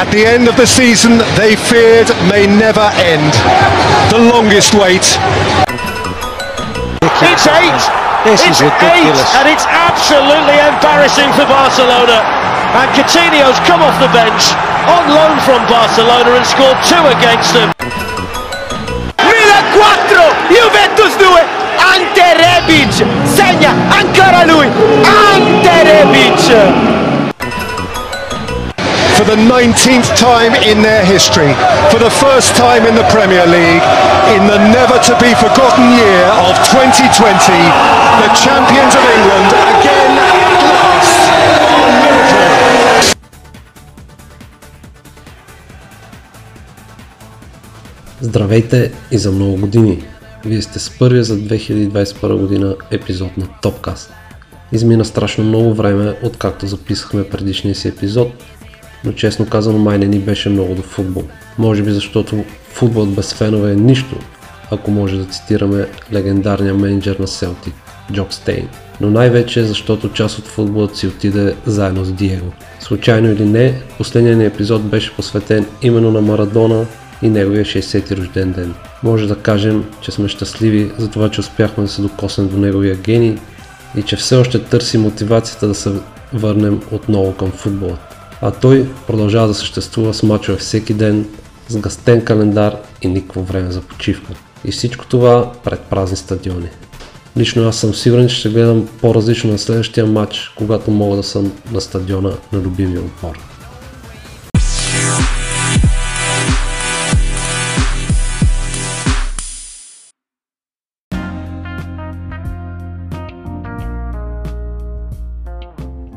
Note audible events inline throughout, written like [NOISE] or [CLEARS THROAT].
At the end of the season they feared may never end. The longest wait. It's eight. This it's is ridiculous. eight, and it's absolutely embarrassing for Barcelona. And Coutinho's come off the bench on loan from Barcelona and scored two against them. Milan 4, Juventus 2, Ante Rebic segna ancora lui, Ante Rebic. For the 19th time in their history, for the first time in the Premier League, in the never to be forgotten year of 2020, the champions of England again at last. Здравейте и за много години! Вие сте с първия за 2021 година епизод на Топкаст. Измина страшно много време, откакто записахме предишния си епизод, но честно казано май не ни беше много до футбол. Може би защото футболът без фенове е нищо, ако може да цитираме легендарния менеджер на Селтик, Джок Стейн. Но най-вече защото част от футболът си отиде заедно с Диего. Случайно или не, последният ни епизод беше посветен именно на Марадона и неговия 60-ти рожден ден. Може да кажем, че сме щастливи за това, че успяхме да се докоснем до неговия гений и че все още търси мотивацията да се върнем отново към футбола. А той продължава да съществува с мачове всеки ден, с гастен календар и никакво време за почивка. И всичко това пред празни стадиони. Лично аз съм сигурен, че ще гледам по-различно на следващия матч, когато мога да съм на стадиона на любимия отбор.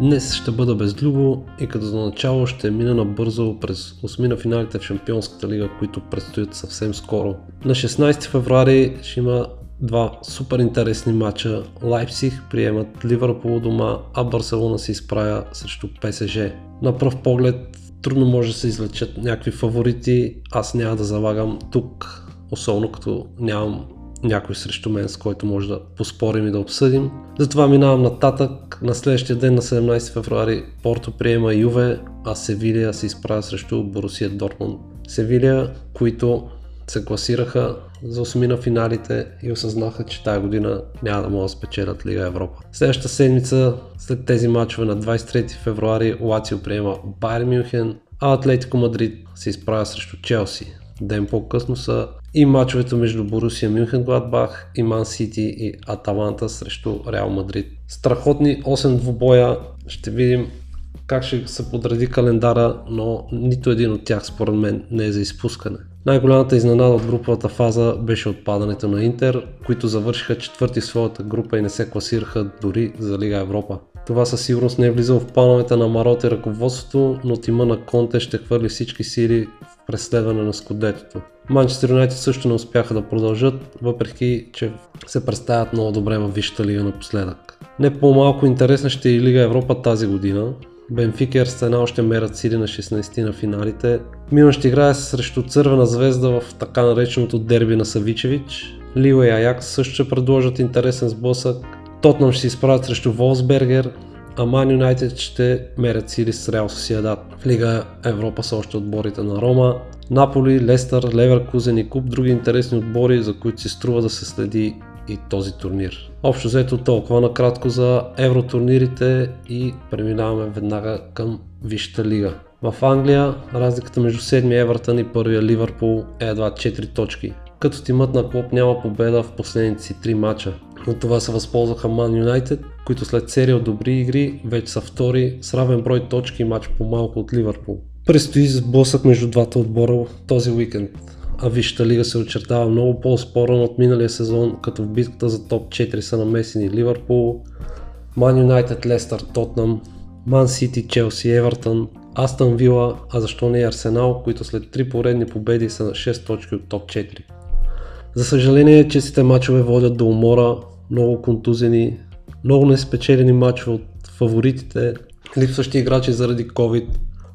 Днес ще бъда безлюбо и като за начало ще мина набързо през осмина финалите в Шампионската лига, които предстоят съвсем скоро. На 16 февруари ще има два супер интересни матча. Лайпсих приемат Ливърпул дома, а Барселона се изправя срещу ПСЖ. На пръв поглед трудно може да се излечат някакви фаворити, аз няма да залагам тук, особено като нямам някой срещу мен, с който може да поспорим и да обсъдим. Затова минавам нататък. На следващия ден на 17 февруари Порто приема Юве, а Севилия се изправя срещу Борусия Дортмунд. Севилия, които се класираха за 8 на финалите и осъзнаха, че тази година няма да могат да спечелят Лига Европа. Следващата седмица, след тези матчове на 23 февруари, Лацио приема Байер Мюнхен, а Атлетико Мадрид се изправя срещу Челси. Ден по-късно са и мачовете между Борусия Мюнхен Гладбах и Ман Сити и Аталанта срещу Реал Мадрид. Страхотни 8 двубоя. Ще видим как ще се подреди календара, но нито един от тях според мен не е за изпускане. Най-голямата изненада от груповата фаза беше отпадането на Интер, които завършиха четвърти своята група и не се класираха дори за Лига Европа. Това със сигурност не е влизало в плановете на Марот и ръководството, но тима на Конте ще хвърли всички сили в преследване на скудетото. Манчестър Юнайтед също не успяха да продължат, въпреки че се представят много добре във Висшата лига напоследък. Не по-малко интересна ще е и Лига Европа тази година. Бенфика и Арсенал ще мерят сили на 16 на финалите. Милан ще играе срещу Цървена звезда в така нареченото дерби на Савичевич. Лила и Аякс също ще предложат интересен сблъсък. Тотнам ще се изправят срещу Волсбергер, а Ман Юнайтед ще мерят сили с Реал Сосиедат. В Лига Европа са още отборите на Рома, Наполи, Лестър, Леверкузен и куп други интересни отбори, за които си струва да се следи и този турнир. Общо взето толкова накратко за евротурнирите и преминаваме веднага към Висшата лига. В Англия разликата между 7 Евертън и първия Ливърпул е едва 4 точки, като тимът на клуб няма победа в последните си 3 мача. От това се възползваха Ман Юнайтед, които след серия от добри игри вече са втори с равен брой точки и матч по-малко от Ливърпул. Престои сблъсък между двата отбора този уикенд, а Висшата лига се очертава много по-спорен от миналия сезон, като в битката за топ 4 са намесени Ливърпул, Ман Юнайтед, Лестър, Тотнам, Ман Сити, Челси, Евертън, Астън Вила, а защо не и Арсенал, които след 3 поредни победи са на 6 точки от топ 4. За съжаление, честите мачове водят до умора, много контузени, много неспечелени мачове от фаворитите, липсващи играчи заради COVID,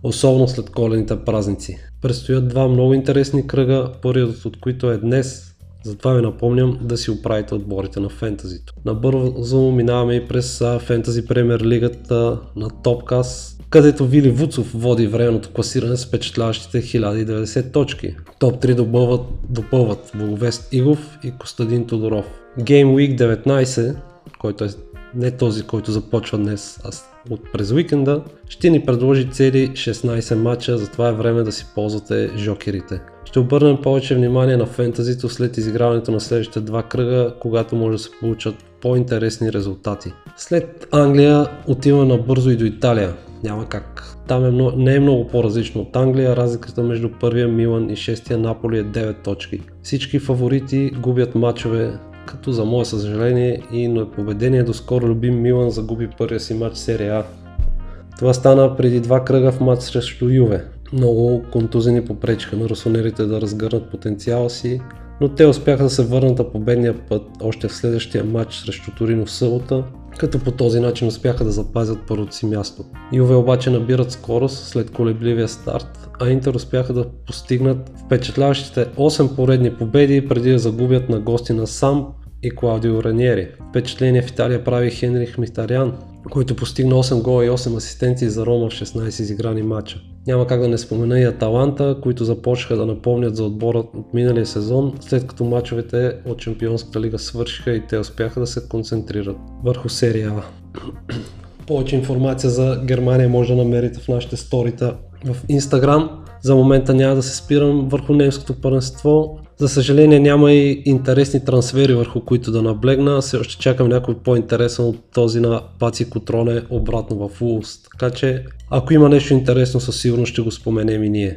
особено след колените празници. Предстоят два много интересни кръга, първият от които е днес, затова ви напомням да си оправите отборите на фентазито. Набързо минаваме и през фентази премьер лигата на Топкас. Където Вили Вуцов води временното класиране с впечатляващите 1090 точки. Топ 3 допълват, допълват Благовест Игов и Костадин Тодоров. Game Week 19, който е не този, който започва днес, а от през уикенда, ще ни предложи цели 16 матча, затова е време да си ползвате жокерите. Ще обърнем повече внимание на фентазито след изиграването на следващите два кръга, когато може да се получат по-интересни резултати. След Англия отиваме набързо и до Италия. Няма как. Там е много, не е много по-различно от Англия, разликата между първия Милан и шестия Наполи е 9 точки. Всички фаворити губят матчове, като за мое съжаление и на победение доскоро любим Милан загуби първия си матч серия А. Това стана преди два кръга в матч срещу Юве. Много контузени попречиха на русонерите да разгърнат потенциала си, но те успяха да се върнат на победния път още в следващия матч срещу Торино в събота, като по този начин успяха да запазят първото си място. Юве обаче набират скорост след колебливия старт, а Интер успяха да постигнат впечатляващите 8 поредни победи преди да загубят на гости на Сам и Клаудио Раниери. Впечатление в Италия прави Хенрих Митарян, който постигна 8 гола и 8 асистенции за Рома в 16 изиграни матча. Няма как да не спомена и Аталанта, които започнаха да напомнят за отбора от миналия сезон, след като мачовете от Чемпионската лига свършиха и те успяха да се концентрират върху серия А. [CLEARS THROAT] Повече информация за Германия може да намерите в нашите сторита в Instagram. За момента няма да се спирам върху немското първенство. За съжаление няма и интересни трансфери върху които да наблегна. Все още чакам някой по-интересен от този на Паци Котроне обратно в Улс. Така че ако има нещо интересно със сигурност ще го споменем и ние.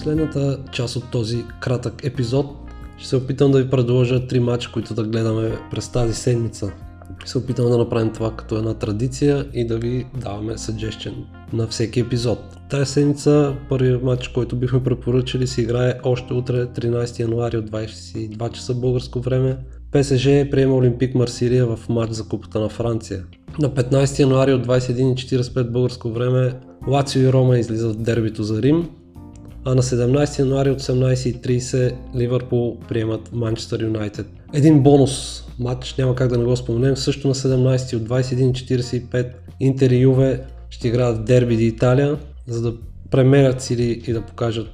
Последната част от този кратък епизод ще се опитам да ви предложа три матча, които да гледаме през тази седмица. Ще се опитам да направим това като една традиция и да ви даваме suggestion на всеки епизод. Тая седмица първият матч, който бихме препоръчали се играе още утре 13 януари от 22 часа българско време. ПСЖ приема Олимпик Марсилия в матч за Купата на Франция. На 15 януари от 21.45 българско време Лацио и Рома излизат в дербито за Рим а на 17 януари от 18.30 Ливърпул приемат Манчестър Юнайтед. Един бонус матч, няма как да не го споменем, също на 17 от 21.45 Интер и Юве ще играят в Дерби di Италия, за да премерят сили и да покажат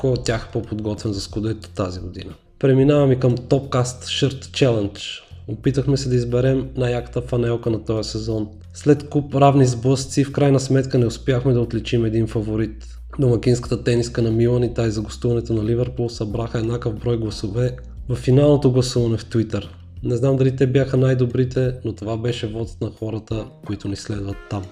кой от тях е по-подготвен за скудето тази година. Преминаваме към Topcast Shirt Challenge. Опитахме се да изберем най-яката фанелка на този сезон. След куп равни сблъсъци, в крайна сметка не успяхме да отличим един фаворит. Домакинската тениска на Милан и тази за гостуването на Ливърпул събраха еднакъв брой гласове в финалното гласуване в Twitter. Не знам дали те бяха най-добрите, но това беше водът на хората, които ни следват там.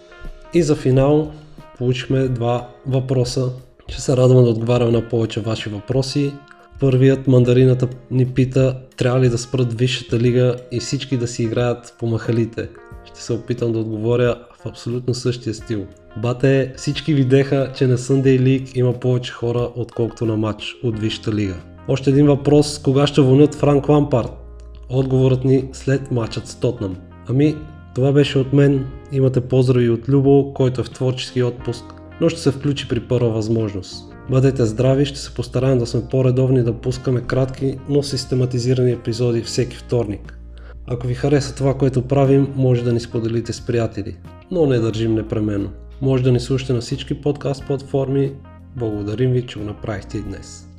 И за финал получихме два въпроса. Ще се радвам да отговарям на повече ваши въпроси. Първият мандарината ни пита, трябва ли да спрат Висшата лига и всички да си играят по махалите. Ще се опитам да отговоря в абсолютно същия стил. Бате, всички видеха, че на Sunday League има повече хора, отколкото на матч от Висшата лига. Още един въпрос, кога ще вълнят Франк Лампард? Отговорът ни след матчът с Тотнам. Ами, това беше от мен. Имате поздрави от Любо, който е в творчески отпуск, но ще се включи при първа възможност. Бъдете здрави, ще се постараем да сме по-редовни да пускаме кратки, но систематизирани епизоди всеки вторник. Ако ви хареса това, което правим, може да ни споделите с приятели, но не държим непременно. Може да ни слушате на всички подкаст платформи. Благодарим ви, че го направихте и днес.